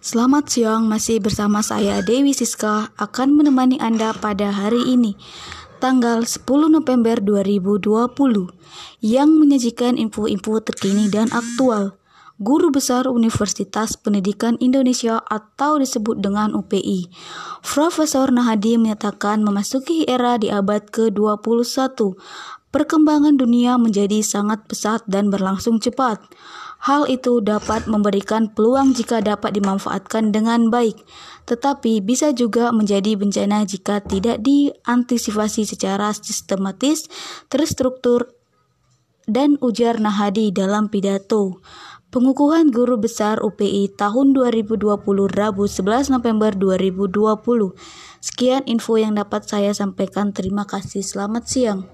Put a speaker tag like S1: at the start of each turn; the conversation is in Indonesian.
S1: Selamat siang, masih bersama saya Dewi Siska akan menemani Anda pada hari ini, tanggal 10 November 2020, yang menyajikan info-info terkini dan aktual. Guru Besar Universitas Pendidikan Indonesia atau disebut dengan UPI, Profesor Nahadi menyatakan memasuki era di abad ke-21, perkembangan dunia menjadi sangat pesat dan berlangsung cepat. Hal itu dapat memberikan peluang jika dapat dimanfaatkan dengan baik, tetapi bisa juga menjadi bencana jika tidak diantisipasi secara sistematis, terstruktur, dan ujar Nahadi dalam pidato. Pengukuhan Guru Besar UPI tahun 2020 Rabu 11 November 2020. Sekian info yang dapat saya sampaikan. Terima kasih. Selamat siang.